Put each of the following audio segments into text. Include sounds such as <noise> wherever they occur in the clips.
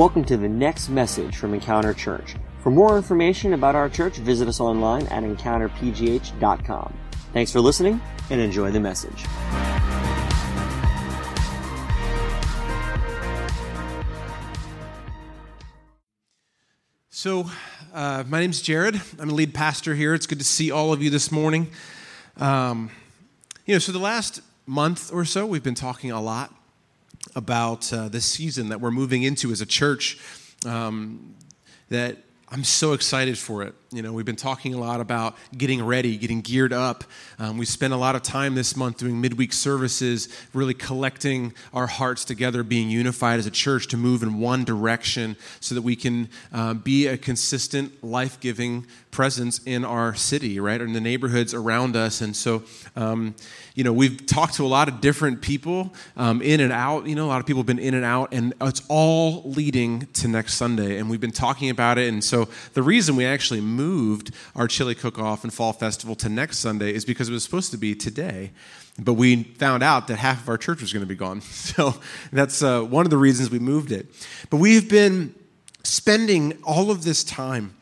Welcome to the next message from Encounter Church. For more information about our church, visit us online at encounterpgh.com. Thanks for listening and enjoy the message. So, uh, my name's Jared. I'm the lead pastor here. It's good to see all of you this morning. Um, you know, so the last month or so, we've been talking a lot about uh, this season that we're moving into as a church. Um, that I'm so excited for it. You know, we've been talking a lot about getting ready, getting geared up. Um, we spent a lot of time this month doing midweek services, really collecting our hearts together, being unified as a church to move in one direction so that we can uh, be a consistent, life giving presence in our city, right, in the neighborhoods around us. And so, um, you know, we've talked to a lot of different people um, in and out. You know, a lot of people have been in and out, and it's all leading to next Sunday. And we've been talking about it. And so, the reason we actually moved our chili cook off and fall festival to next Sunday is because it was supposed to be today. But we found out that half of our church was going to be gone. <laughs> So, that's uh, one of the reasons we moved it. But we've been spending all of this time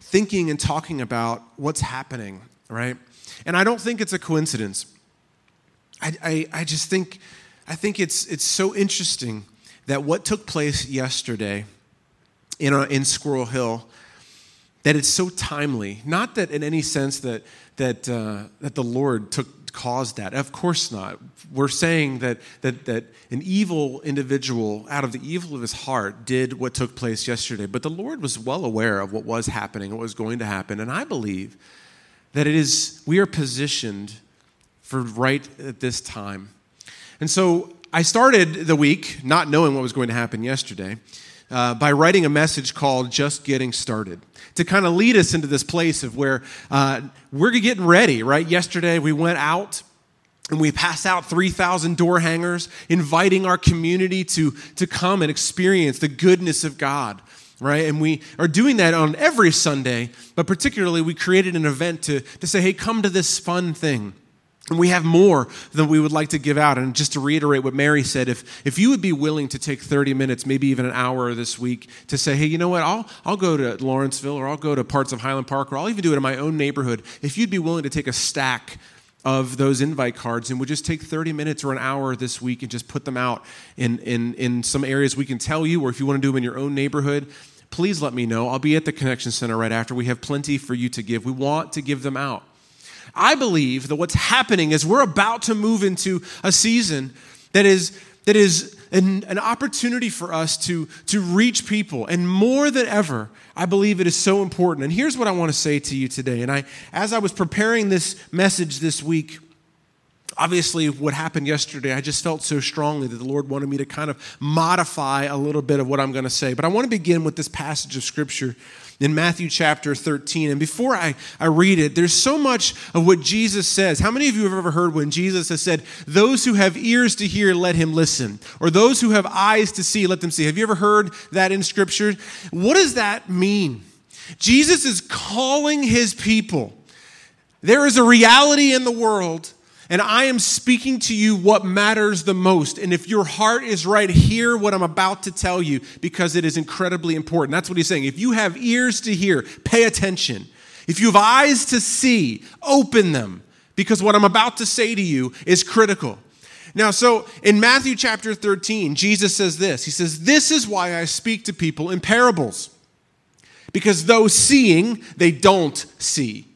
thinking and talking about what's happening, right? And I don't think it's a coincidence. I, I, I just think, I think it's, it's so interesting that what took place yesterday in, a, in Squirrel Hill, that it's so timely. Not that in any sense that, that, uh, that the Lord took caused that. Of course not. We're saying that, that, that an evil individual, out of the evil of his heart, did what took place yesterday. But the Lord was well aware of what was happening, what was going to happen. And I believe that it is, we are positioned for right at this time. And so I started the week not knowing what was going to happen yesterday uh, by writing a message called Just Getting Started to kind of lead us into this place of where uh, we're getting ready, right? Yesterday we went out and we passed out 3,000 door hangers, inviting our community to, to come and experience the goodness of God right? And we are doing that on every Sunday, but particularly we created an event to, to say, hey, come to this fun thing. And we have more than we would like to give out. And just to reiterate what Mary said, if, if you would be willing to take 30 minutes, maybe even an hour this week, to say, hey, you know what, I'll, I'll go to Lawrenceville or I'll go to parts of Highland Park or I'll even do it in my own neighborhood, if you'd be willing to take a stack of those invite cards and would just take 30 minutes or an hour this week and just put them out in, in, in some areas we can tell you, or if you want to do them in your own neighborhood, please let me know. I'll be at the Connection Center right after. We have plenty for you to give. We want to give them out. I believe that what's happening is we're about to move into a season that is, that is an, an opportunity for us to, to reach people. And more than ever, I believe it is so important. And here's what I want to say to you today. And I, as I was preparing this message this week, obviously what happened yesterday i just felt so strongly that the lord wanted me to kind of modify a little bit of what i'm going to say but i want to begin with this passage of scripture in Matthew chapter 13. And before I, I read it, there's so much of what Jesus says. How many of you have ever heard when Jesus has said, Those who have ears to hear, let him listen? Or those who have eyes to see, let them see? Have you ever heard that in Scripture? What does that mean? Jesus is calling his people. There is a reality in the world and I am speaking to you what matters the most. And if your heart is right, hear what I'm about to tell you because it is incredibly important. That's what he's saying. If you have ears to hear, pay attention. If you have eyes to see, open them because what I'm about to say to you is critical. Now, so in Matthew chapter 13, Jesus says this He says, This is why I speak to people in parables. Because though seeing, they don't see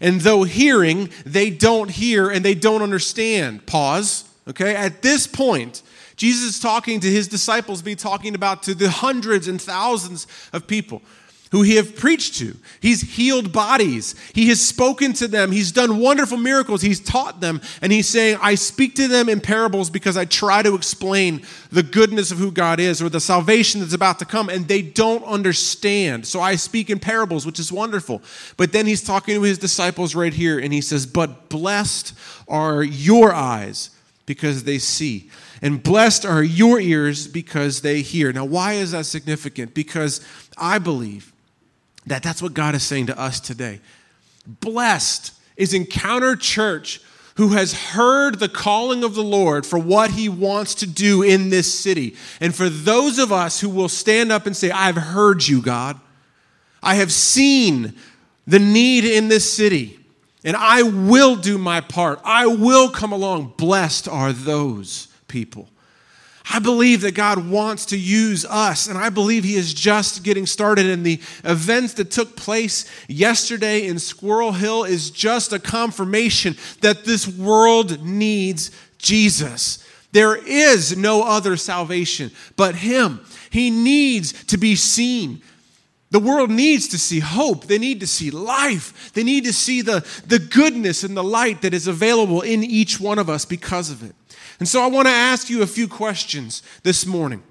and though hearing, they don't hear and they don't understand. Pause. Okay, at this point, Jesus is talking to his disciples, be talking about to the hundreds and thousands of people who he have preached to. He's healed bodies. He has spoken to them. He's done wonderful miracles. He's taught them. And he's saying, I speak to them in parables because I try to explain the goodness of who God is or the salvation that's about to come. And they don't understand. So I speak in parables, which is wonderful. But then he's talking to his disciples right here. And he says, But blessed are your eyes because they see. And blessed are your ears because they hear. Now, why is that significant? Because I believe that that's what God is saying to us today. Blessed is Encounter Church who has heard the calling of the Lord for what he wants to do in this city. And for those of us who will stand up and say, I've heard you, God. I have seen the need in this city, and I will do my part. I will come along. Blessed are those people. I believe that God wants to use us, and I believe He is just getting started. And the events that took place yesterday in Squirrel Hill is just a confirmation that this world needs Jesus. There is no other salvation but Him. He needs to be seen. The world needs to see hope. They need to see life. They need to see the, the goodness and the light that is available in each one of us because of it. And so I want to ask you a few questions this morning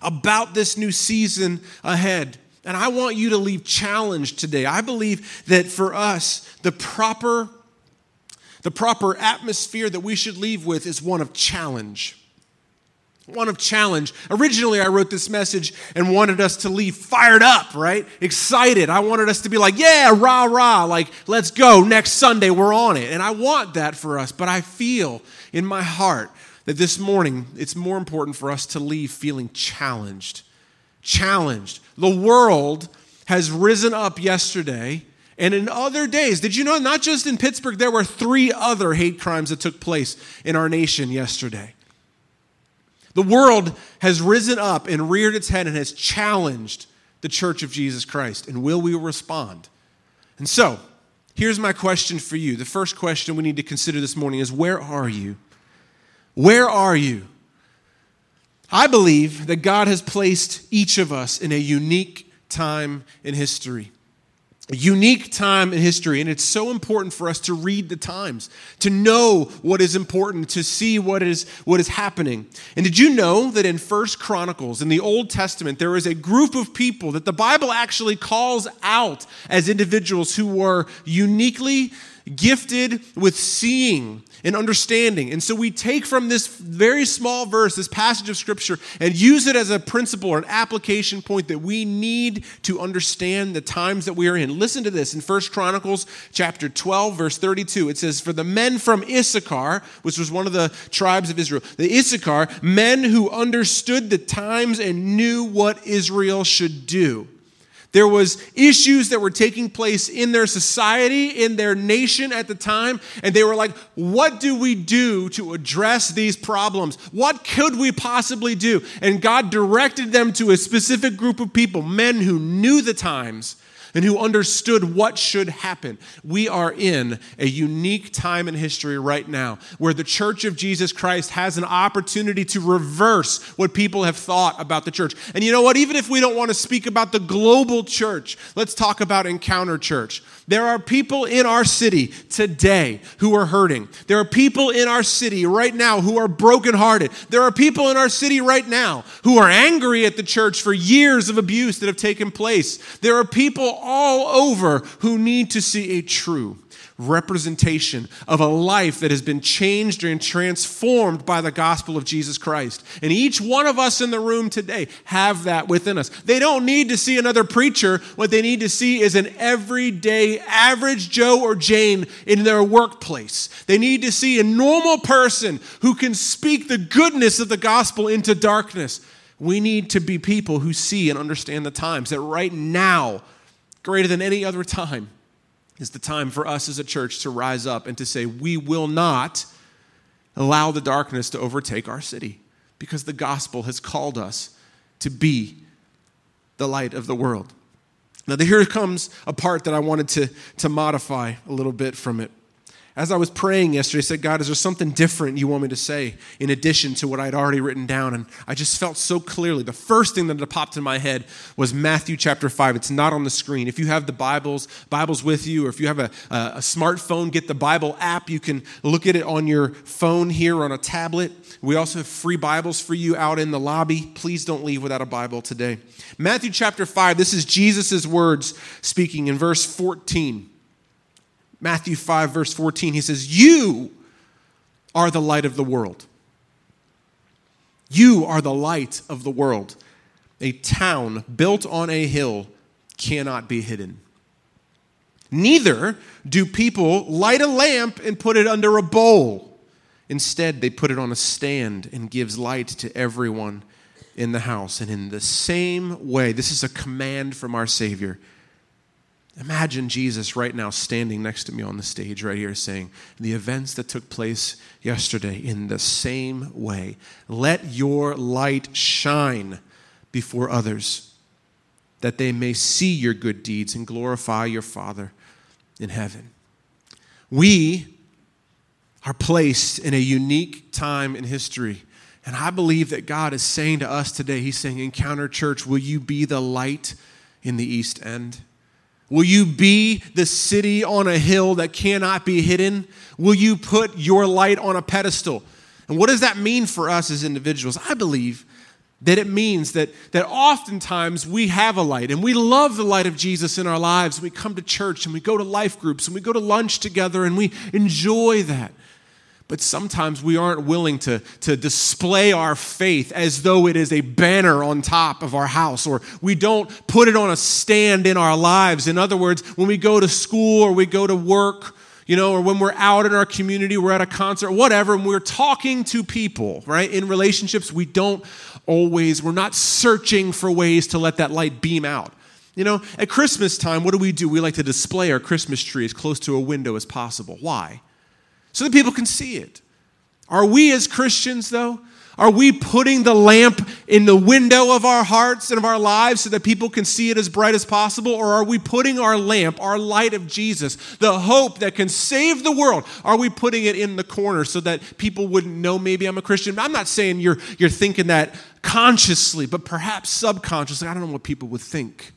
about this new season ahead. And I want you to leave challenged today. I believe that for us, the proper, the proper atmosphere that we should leave with is one of challenge one of challenge. Originally, I wrote this message and wanted us to leave fired up, right? Excited. I wanted us to be like, yeah, rah, rah, like, let's go. Next Sunday, we're on it. And I want that for us, but I feel in my heart that this morning it's more important for us to leave feeling challenged. Challenged. The world has risen up yesterday. And in other days, did you know, not just in Pittsburgh, there were three other hate crimes that took place in our nation yesterday. The world has risen up and reared its head and has challenged the church of Jesus Christ. And will we respond? And so, here's my question for you. The first question we need to consider this morning is where are you? Where are you? I believe that God has placed each of us in a unique time in history unique time in history, and it's so important for us to read the times, to know what is important, to see what is what is happening. And did you know that in First Chronicles in the Old Testament there is a group of people that the Bible actually calls out as individuals who were uniquely gifted with seeing and understanding. And so we take from this very small verse, this passage of scripture, and use it as a principle or an application point that we need to understand the times that we are in. Listen to this in First Chronicles chapter 12, verse 32. It says, For the men from Issachar, which was one of the tribes of Israel, the Issachar, men who understood the times and knew what Israel should do. There was issues that were taking place in their society, in their nation at the time, and they were like, what do we do to address these problems? What could we possibly do? And God directed them to a specific group of people, men who knew the times and who understood what should happen. We are in a unique time in history right now where the church of Jesus Christ has an opportunity to reverse what people have thought about the church. And you know what? Even if we don't want to speak about the global church, let's talk about Encounter Church. There are people in our city today who are hurting. There are people in our city right now who are brokenhearted. There are people in our city right now who are angry at the church for years of abuse that have taken place. There are people all over who need to see a true representation of a life that has been changed and transformed by the gospel of Jesus Christ. And each one of us in the room today have that within us. They don't need to see another preacher. What they need to see is an everyday average Joe or Jane in their workplace. They need to see a normal person who can speak the goodness of the gospel into darkness. We need to be people who see and understand the times that right now, greater than any other time, is the time for us as a church to rise up and to say, we will not allow the darkness to overtake our city because the gospel has called us to be the light of the world. Now, here comes a part that I wanted to, to modify a little bit from it. As I was praying yesterday, I said, God, is there something different you want me to say in addition to what I'd already written down? And I just felt so clearly. The first thing that popped in my head was Matthew chapter 5. It's not on the screen. If you have the Bibles, Bibles with you, or if you have a, a, smartphone, get the Bible app. You can look at it on your phone here on a tablet. We also have free Bibles for you out in the lobby. Please don't leave without a Bible today. Matthew chapter 5, this is Jesus' words speaking in verse 14. Matthew 5, verse 14, he says, You are the light of the world. You are the light of the world. A town built on a hill cannot be hidden. Neither do people light a lamp and put it under a bowl. Instead, they put it on a stand and gives light to everyone in the house. And in the same way, this is a command from our Savior. Imagine Jesus right now standing next to me on the stage right here saying, The events that took place yesterday, in the same way, let your light shine before others, that they may see your good deeds and glorify your Father in heaven. We are placed in a unique time in history. And I believe that God is saying to us today, He's saying, Encounter Church, will you be the light in the East End? Will you be the city on a hill that cannot be hidden? Will you put your light on a pedestal? And what does that mean for us as individuals? I believe that it means that, that oftentimes we have a light and we love the light of Jesus in our lives. We come to church and we go to life groups and we go to lunch together and we enjoy that. But sometimes we aren't willing to, to display our faith as though it is a banner on top of our house, or we don't put it on a stand in our lives. In other words, when we go to school or we go to work, you know, or when we're out in our community, we're at a concert, whatever, and we're talking to people, right? In relationships, we don't always, we're not searching for ways to let that light beam out. You know, at Christmas time, what do we do? We like to display our Christmas tree as close to a window as possible. Why? So that people can see it. Are we as Christians, though? Are we putting the lamp in the window of our hearts and of our lives so that people can see it as bright as possible? Or are we putting our lamp, our light of Jesus, the hope that can save the world, are we putting it in the corner so that people wouldn't know maybe I'm a Christian? I'm not saying you're, you're thinking that consciously, but perhaps subconsciously. I don't know what people would think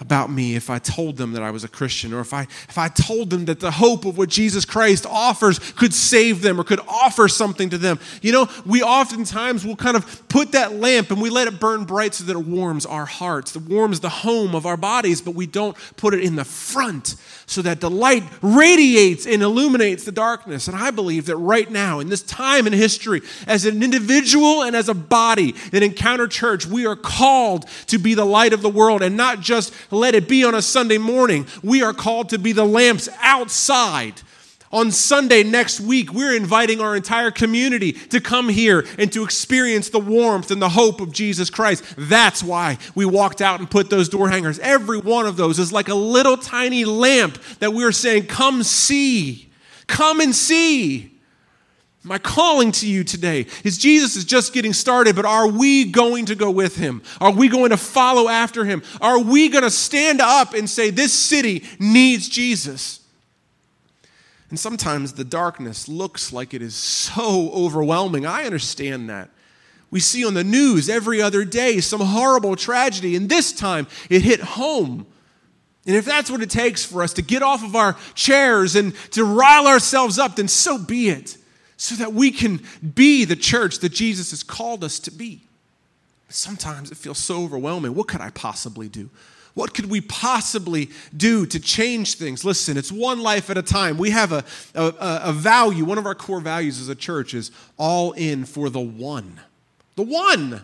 about me if I told them that I was a Christian or if I, if I told them that the hope of what Jesus Christ offers could save them or could offer something to them. You know, we oftentimes will kind of put that lamp and we let it burn bright so that it warms our hearts, it warms the home of our bodies, but we don't put it in the front so that the light radiates and illuminates the darkness. And I believe that right now, in this time in history, as an individual and as a body in Encounter Church, we are called to be the light of the world and not just let it be on a Sunday morning. We are called to be the lamps outside on Sunday next week, we're inviting our entire community to come here and to experience the warmth and the hope of Jesus Christ. That's why we walked out and put those door hangers. Every one of those is like a little tiny lamp that we're saying, Come see, come and see. My calling to you today is Jesus is just getting started, but are we going to go with him? Are we going to follow after him? Are we going to stand up and say, This city needs Jesus? And sometimes the darkness looks like it is so overwhelming. I understand that. We see on the news every other day some horrible tragedy, and this time it hit home. And if that's what it takes for us to get off of our chairs and to rile ourselves up, then so be it, so that we can be the church that Jesus has called us to be. Sometimes it feels so overwhelming. What could I possibly do? What could we possibly do to change things? Listen, it's one life at a time. We have a, a, a value. One of our core values as a church is all in for the one. The one.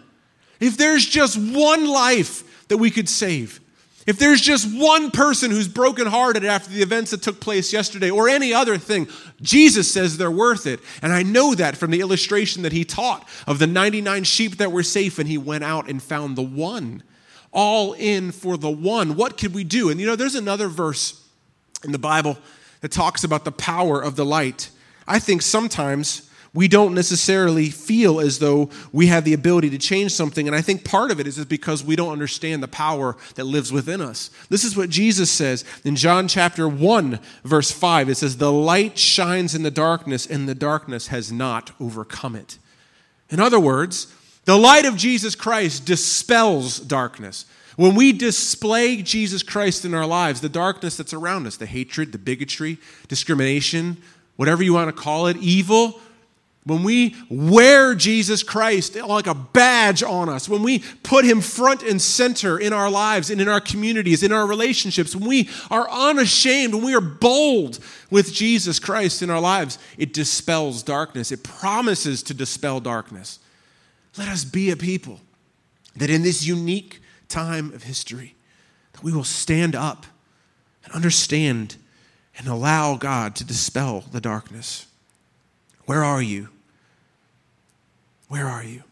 If there's just one life that we could save, if there's just one person who's brokenhearted after the events that took place yesterday or any other thing, Jesus says they're worth it. And I know that from the illustration that he taught of the 99 sheep that were safe and he went out and found the one all in for the one. What could we do? And you know, there's another verse in the Bible that talks about the power of the light. I think sometimes we don't necessarily feel as though we have the ability to change something. And I think part of it is because we don't understand the power that lives within us. This is what Jesus says in John chapter 1, verse 5. It says, The light shines in the darkness, and the darkness has not overcome it. In other words, the light of Jesus Christ dispels darkness. When we display Jesus Christ in our lives, the darkness that's around us, the hatred, the bigotry, discrimination, whatever you want to call it, evil, when we wear Jesus Christ like a badge on us, when we put him front and center in our lives and in our communities, in our relationships, when we are unashamed, when we are bold with Jesus Christ in our lives, it dispels darkness. It promises to dispel darkness. Let us be a people that in this unique time of history, that we will stand up and understand and allow God to dispel the darkness. Where are you? Where are you?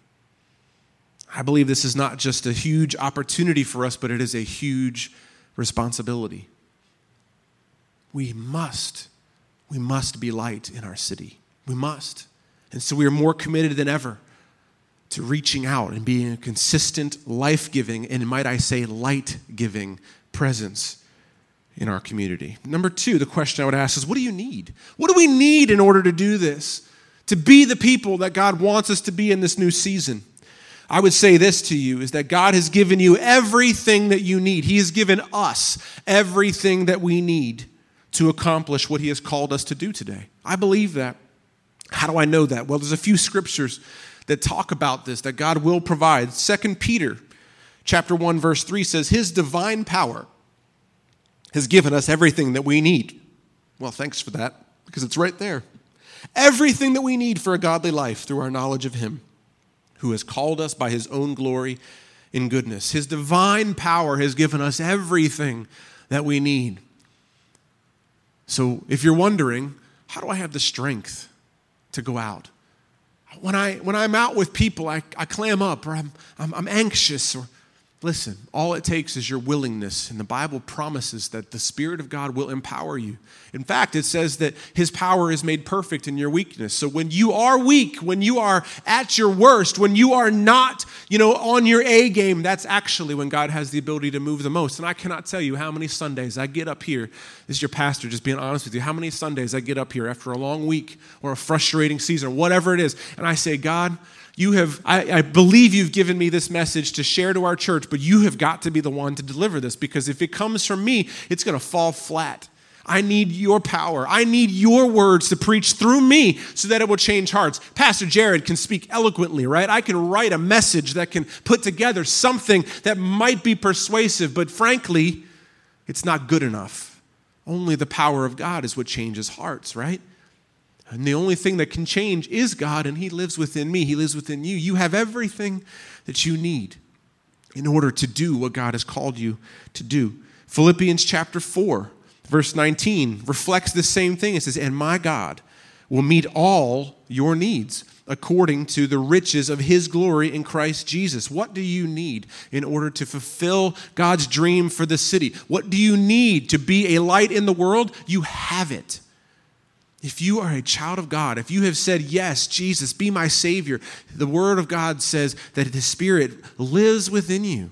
I believe this is not just a huge opportunity for us, but it is a huge responsibility. We must, we must be light in our city. We must. And so we are more committed than ever to reaching out and being a consistent, life giving, and might I say, light giving presence in our community. Number two, the question I would ask is what do you need? What do we need in order to do this? To be the people that God wants us to be in this new season? I would say this to you is that God has given you everything that you need. He has given us everything that we need to accomplish what He has called us to do today. I believe that. How do I know that? Well, there's a few scriptures that talk about this that God will provide. Second Peter chapter 1 verse 3 says his divine power has given us everything that we need. Well, thanks for that because it's right there. Everything that we need for a godly life through our knowledge of him who has called us by his own glory in goodness. His divine power has given us everything that we need. So, if you're wondering, how do I have the strength to go out? When, I, when I'm out with people, I, I clam up or I'm, I'm, I'm anxious or Listen, all it takes is your willingness, and the Bible promises that the Spirit of God will empower you. In fact, it says that His power is made perfect in your weakness. So when you are weak, when you are at your worst, when you are not, you know, on your A game, that's actually when God has the ability to move the most. And I cannot tell you how many Sundays I get up here. This is your pastor, just being honest with you. How many Sundays I get up here after a long week or a frustrating season or whatever it is, and I say, God, you have, I, I, believe you've given me this message to share to our church, but you have got to be the one to deliver this because if it comes from me, it's going to fall flat. I need your power. I need your words to preach through me so that it will change hearts. Pastor Jared can speak eloquently, right? I can write a message that can put together something that might be persuasive, but frankly, it's not good enough. Only the power of God is what changes hearts, right? And the only thing that can change is God, and He lives within me. He lives within you. You have everything that you need in order to do what God has called you to do. Philippians chapter 4, verse 19 reflects the same thing. It says, And my God will meet all your needs according to the riches of his glory in Christ Jesus. What do you need in order to fulfill God's dream for the city? What do you need to be a light in the world? You have it. If you are a child of God, if you have said, Yes, Jesus, be my Savior, the Word of God says that the Spirit lives within you.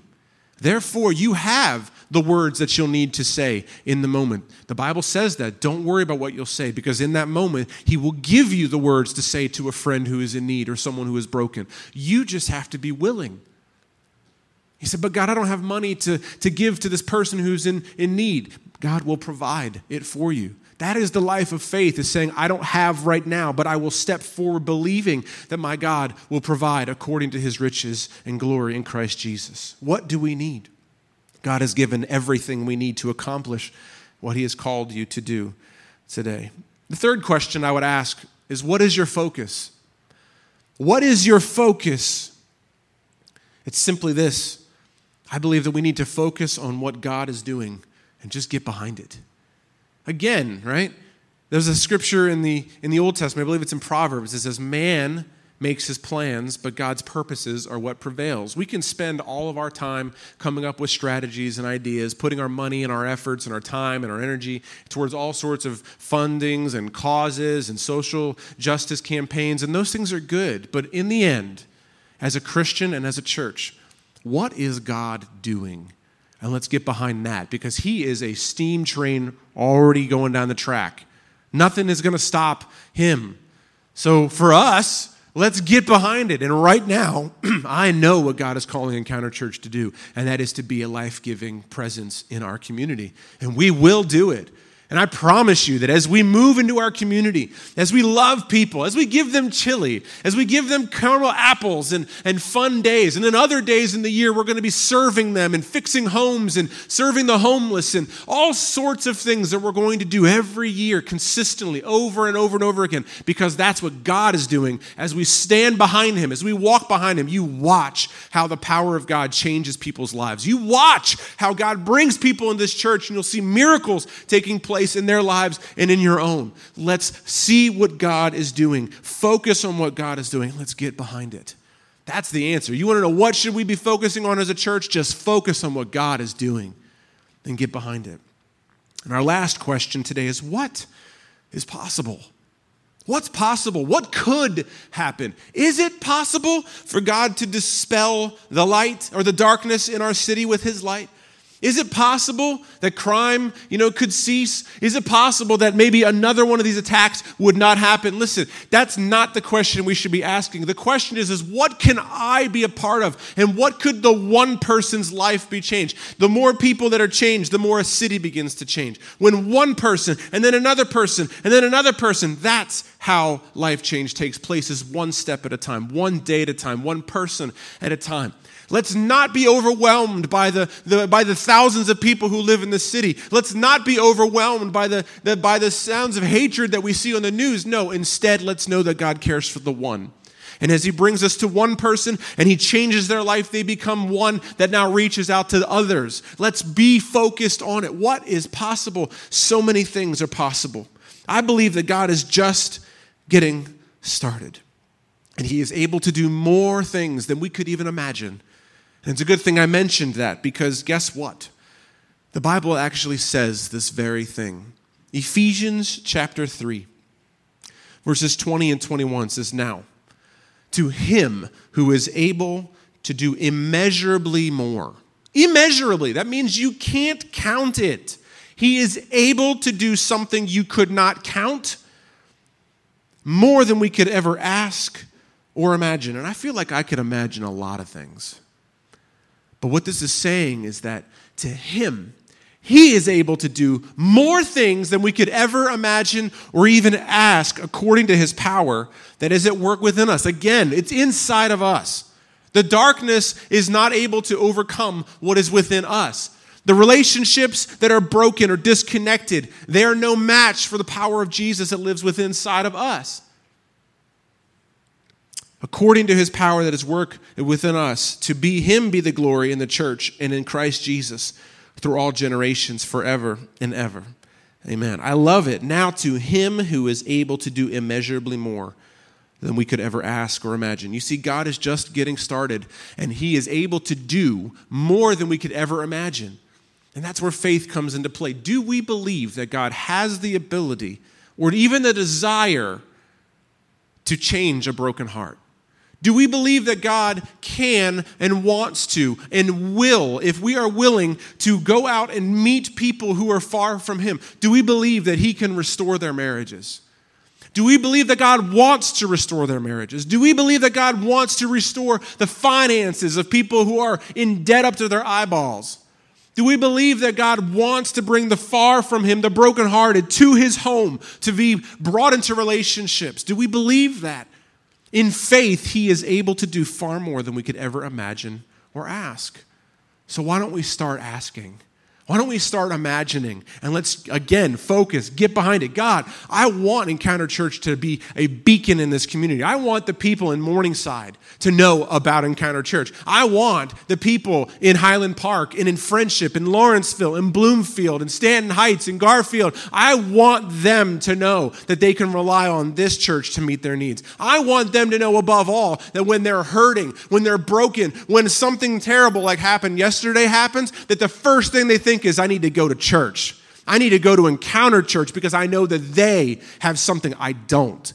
Therefore, you have the words that you'll need to say in the moment. The Bible says that. Don't worry about what you'll say because in that moment, He will give you the words to say to a friend who is in need or someone who is broken. You just have to be willing. He said, But God, I don't have money to, to give to this person who's in, in need. God will provide it for you. That is the life of faith, is saying, I don't have right now, but I will step forward believing that my God will provide according to his riches and glory in Christ Jesus. What do we need? God has given everything we need to accomplish what he has called you to do today. The third question I would ask is what is your focus? What is your focus? It's simply this I believe that we need to focus on what God is doing and just get behind it. Again, right? There's a scripture in the, in the Old Testament, I believe it's in Proverbs, it says, Man makes his plans, but God's purposes are what prevails. We can spend all of our time coming up with strategies and ideas, putting our money and our efforts and our time and our energy towards all sorts of fundings and causes and social justice campaigns, and those things are good. But in the end, as a Christian and as a church, what is God doing and let's get behind that because he is a steam train already going down the track. Nothing is going to stop him. So for us, let's get behind it. And right now, <clears throat> I know what God is calling Encounter Church to do, and that is to be a life giving presence in our community. And we will do it. And I promise you that as we move into our community, as we love people, as we give them chili, as we give them caramel apples and, and fun days, and then other days in the year, we're going to be serving them and fixing homes and serving the homeless and all sorts of things that we're going to do every year consistently over and over and over again because that's what God is doing. As we stand behind Him, as we walk behind Him, you watch how the power of God changes people's lives. You watch how God brings people in this church and you'll see miracles taking place place in their lives and in your own. Let's see what God is doing. Focus on what God is doing. Let's get behind it. That's the answer. You want to know what should we be focusing on as a church? Just focus on what God is doing and get behind it. And our last question today is what is possible? What's possible? What could happen? Is it possible for God to dispel the light or the darkness in our city with his light? Is it possible that crime, you know, could cease? Is it possible that maybe another one of these attacks would not happen? Listen, that's not the question we should be asking. The question is, is what can I be a part of? And what could the one person's life be changed? The more people that are changed, the more a city begins to change. When one person and then another person and then another person, that's how life change takes place is one step at a time, one day at a time, one person at a time. Let's not be overwhelmed by the, the, by the thousands of people who live in the city. Let's not be overwhelmed by the, the, by the sounds of hatred that we see on the news. No, instead, let's know that God cares for the one. And as He brings us to one person and He changes their life, they become one that now reaches out to others. Let's be focused on it. What is possible? So many things are possible. I believe that God is just getting started. And He is able to do more things than we could even imagine and it's a good thing I mentioned that because guess what? The Bible actually says this very thing. Ephesians chapter 3, verses 20 and 21 says, Now, to him who is able to do immeasurably more. Immeasurably, that means you can't count it. He is able to do something you could not count, more than we could ever ask or imagine. And I feel like I could imagine a lot of things. But what this is saying is that to him, he is able to do more things than we could ever imagine or even ask according to his power that is at work within us. Again, it's inside of us. The darkness is not able to overcome what is within us. The relationships that are broken or disconnected, they are no match for the power of Jesus that lives within inside of us according to his power that is work within us, to be him be the glory in the church and in Christ Jesus through all generations forever and ever. Amen. I love it. Now to him who is able to do immeasurably more than we could ever ask or imagine. You see, God is just getting started, and he is able to do more than we could ever imagine. And that's where faith comes into play. Do we believe that God has the ability or even the desire to change a broken heart? Do we believe that God can and wants to and will, if we are willing to go out and meet people who are far from Him? Do we believe that He can restore their marriages? Do we believe that God wants to restore their marriages? Do we believe that God wants to restore the finances of people who are in debt up to their eyeballs? Do we believe that God wants to bring the far from Him, the brokenhearted, to His home to be brought into relationships? Do we believe that? In faith, he is able to do far more than we could ever imagine or ask. So, why don't we start asking? Why don't we start imagining and let's again focus, get behind it. God, I want Encounter Church to be a beacon in this community. I want the people in Morningside to know about Encounter Church. I want the people in Highland Park and in Friendship, in Lawrenceville, in Bloomfield, in Stanton Heights, in Garfield. I want them to know that they can rely on this church to meet their needs. I want them to know above all that when they're hurting, when they're broken, when something terrible like happened yesterday happens, that the first thing they think think is I need to go to church. I need to go to Encounter Church because I know that they have something I don't.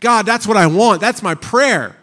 God, that's what I want. That's my prayer.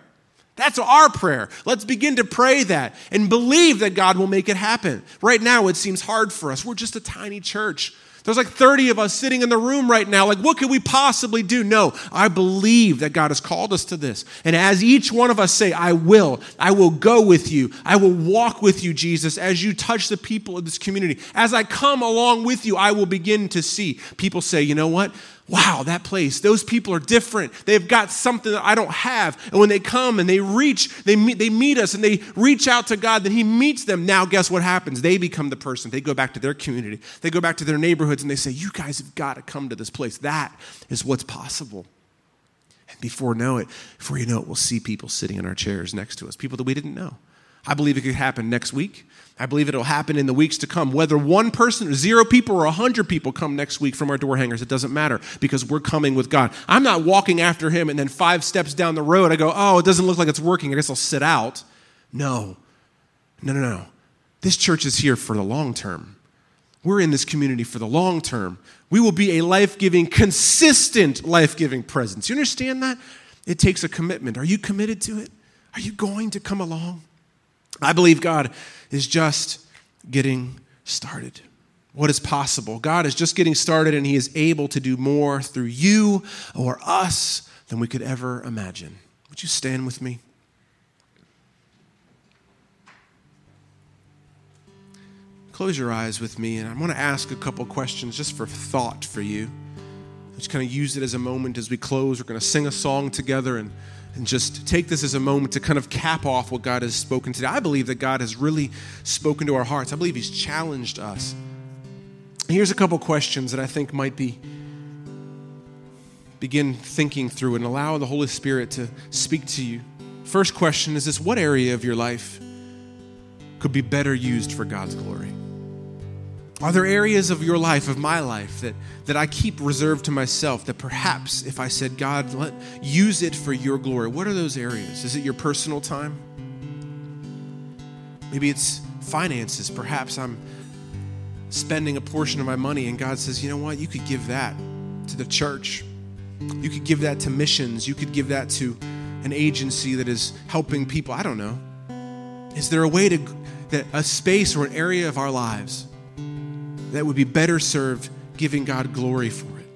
That's our prayer. Let's begin to pray that and believe that God will make it happen. Right now, it seems hard for us. We're just a tiny church. There's like 30 of us sitting in the room right now. Like, what could we possibly do? No, I believe that God has called us to this. And as each one of us say, I will, I will go with you, I will walk with you, Jesus, as you touch the people of this community. As I come along with you, I will begin to see people say, you know what? Wow, that place, those people are different. They've got something that I don't have. And when they come and they reach, they meet, they meet us and they reach out to God, then He meets them. Now, guess what happens? They become the person. They go back to their community, they go back to their neighborhoods, and they say, You guys have got to come to this place. That is what's possible. And before know it, before you know it, we'll see people sitting in our chairs next to us, people that we didn't know. I believe it could happen next week. I believe it'll happen in the weeks to come. Whether one person or zero people or a hundred people come next week from our door hangers, it doesn't matter because we're coming with God. I'm not walking after him and then five steps down the road, I go, oh, it doesn't look like it's working. I guess I'll sit out. No, no, no, no. This church is here for the long term. We're in this community for the long term. We will be a life giving, consistent life giving presence. You understand that? It takes a commitment. Are you committed to it? Are you going to come along? I believe God is just getting started. What is possible? God is just getting started and He is able to do more through you or us than we could ever imagine. Would you stand with me? Close your eyes with me, and I want to ask a couple questions just for thought for you. Just kind of use it as a moment as we close. We're going to sing a song together and and just take this as a moment to kind of cap off what God has spoken today. I believe that God has really spoken to our hearts. I believe He's challenged us. Here's a couple questions that I think might be begin thinking through and allow the Holy Spirit to speak to you. First question is this what area of your life could be better used for God's glory? Are there areas of your life, of my life, that, that I keep reserved to myself that perhaps if I said, God, let, use it for your glory? What are those areas? Is it your personal time? Maybe it's finances. Perhaps I'm spending a portion of my money and God says, you know what? You could give that to the church. You could give that to missions. You could give that to an agency that is helping people. I don't know. Is there a way to, that a space or an area of our lives that would be better served giving God glory for it.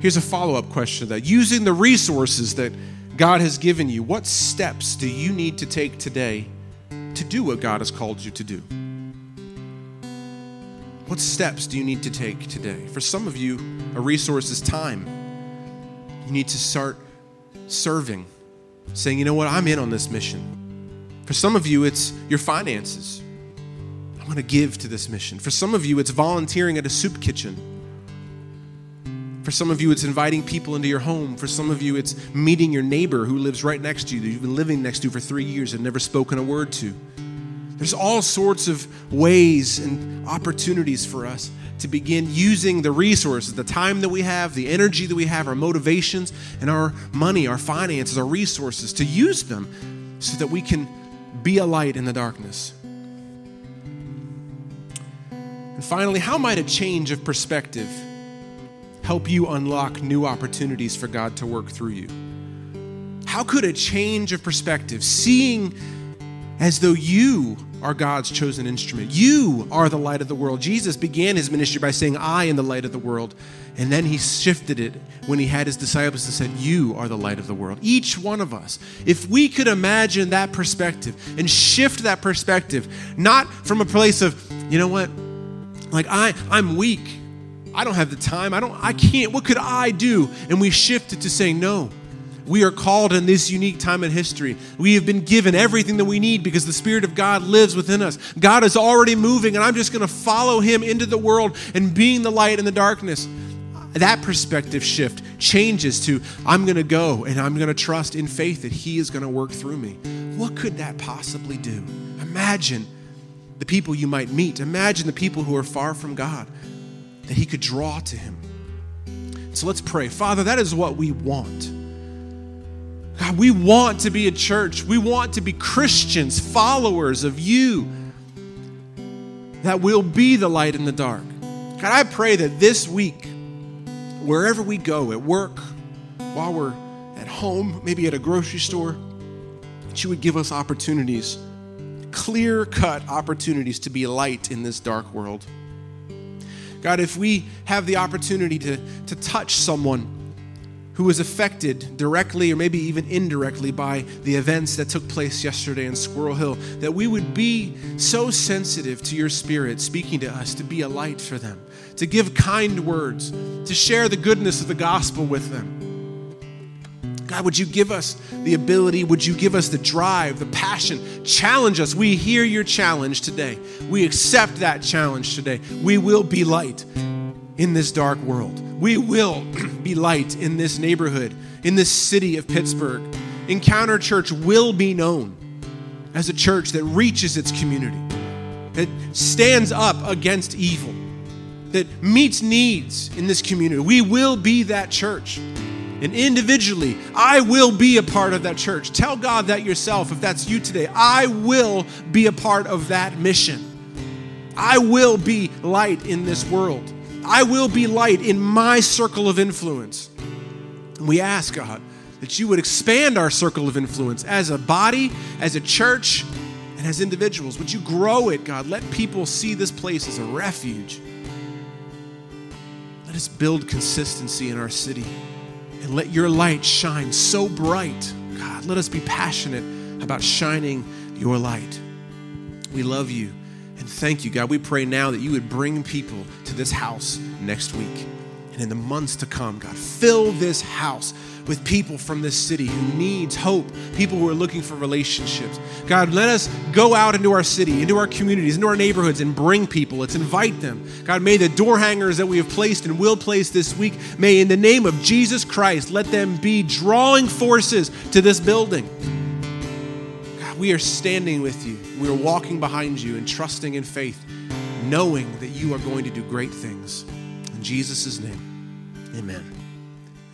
Here's a follow up question that. Using the resources that God has given you, what steps do you need to take today to do what God has called you to do? What steps do you need to take today? For some of you, a resource is time. You need to start serving, saying, you know what, I'm in on this mission. For some of you, it's your finances want to give to this mission. For some of you, it's volunteering at a soup kitchen. For some of you, it's inviting people into your home. For some of you, it's meeting your neighbor who lives right next to you that you've been living next to for three years and never spoken a word to. There's all sorts of ways and opportunities for us to begin using the resources, the time that we have, the energy that we have, our motivations, and our money, our finances, our resources, to use them so that we can be a light in the darkness. And finally, how might a change of perspective help you unlock new opportunities for God to work through you? How could a change of perspective, seeing as though you are God's chosen instrument, you are the light of the world. Jesus began his ministry by saying, I am the light of the world. And then he shifted it when he had his disciples and said, You are the light of the world. Each one of us, if we could imagine that perspective and shift that perspective, not from a place of, you know what, like I, I'm weak. I don't have the time. I don't I can't. What could I do? And we shifted to saying, no. We are called in this unique time in history. We have been given everything that we need because the Spirit of God lives within us. God is already moving, and I'm just going to follow Him into the world and being the light in the darkness. That perspective shift changes to I'm going to go and I'm going to trust in faith that He is going to work through me. What could that possibly do? Imagine the people you might meet. Imagine the people who are far from God, that He could draw to Him. So let's pray. Father, that is what we want. God, we want to be a church. We want to be Christians, followers of you, that will be the light in the dark. God, I pray that this week, wherever we go, at work, while we're at home, maybe at a grocery store, that you would give us opportunities clear cut opportunities to be light in this dark world. God, if we have the opportunity to, to touch someone who was affected directly or maybe even indirectly by the events that took place yesterday in Squirrel Hill, that we would be so sensitive to your spirit speaking to us to be a light for them, to give kind words, to share the goodness of the gospel with them. God, would you give us the ability? Would you give us the drive, the passion? Challenge us. We hear your challenge today. We accept that challenge today. We will be light in this dark world. We will <clears throat> be light in this neighborhood, in this city of Pittsburgh. Encounter Church will be known as a church that reaches its community, that stands up against evil, that meets needs in this community. We will be that church. And individually, I will be a part of that church. Tell God that yourself if that's you today. I will be a part of that mission. I will be light in this world. I will be light in my circle of influence. And we ask, God, that you would expand our circle of influence as a body, as a church, and as individuals. Would you grow it, God? Let people see this place as a refuge. Let us build consistency in our city let your light shine so bright. God, let us be passionate about shining your light. We love you. And thank you, God. We pray now that you would bring people to this house next week and in the months to come, God. Fill this house with people from this city who needs hope, people who are looking for relationships. God, let us go out into our city, into our communities, into our neighborhoods and bring people. Let's invite them. God, may the door hangers that we have placed and will place this week, may in the name of Jesus Christ, let them be drawing forces to this building God, we are standing with you. We are walking behind you and trusting in faith, knowing that you are going to do great things. In Jesus' name, amen.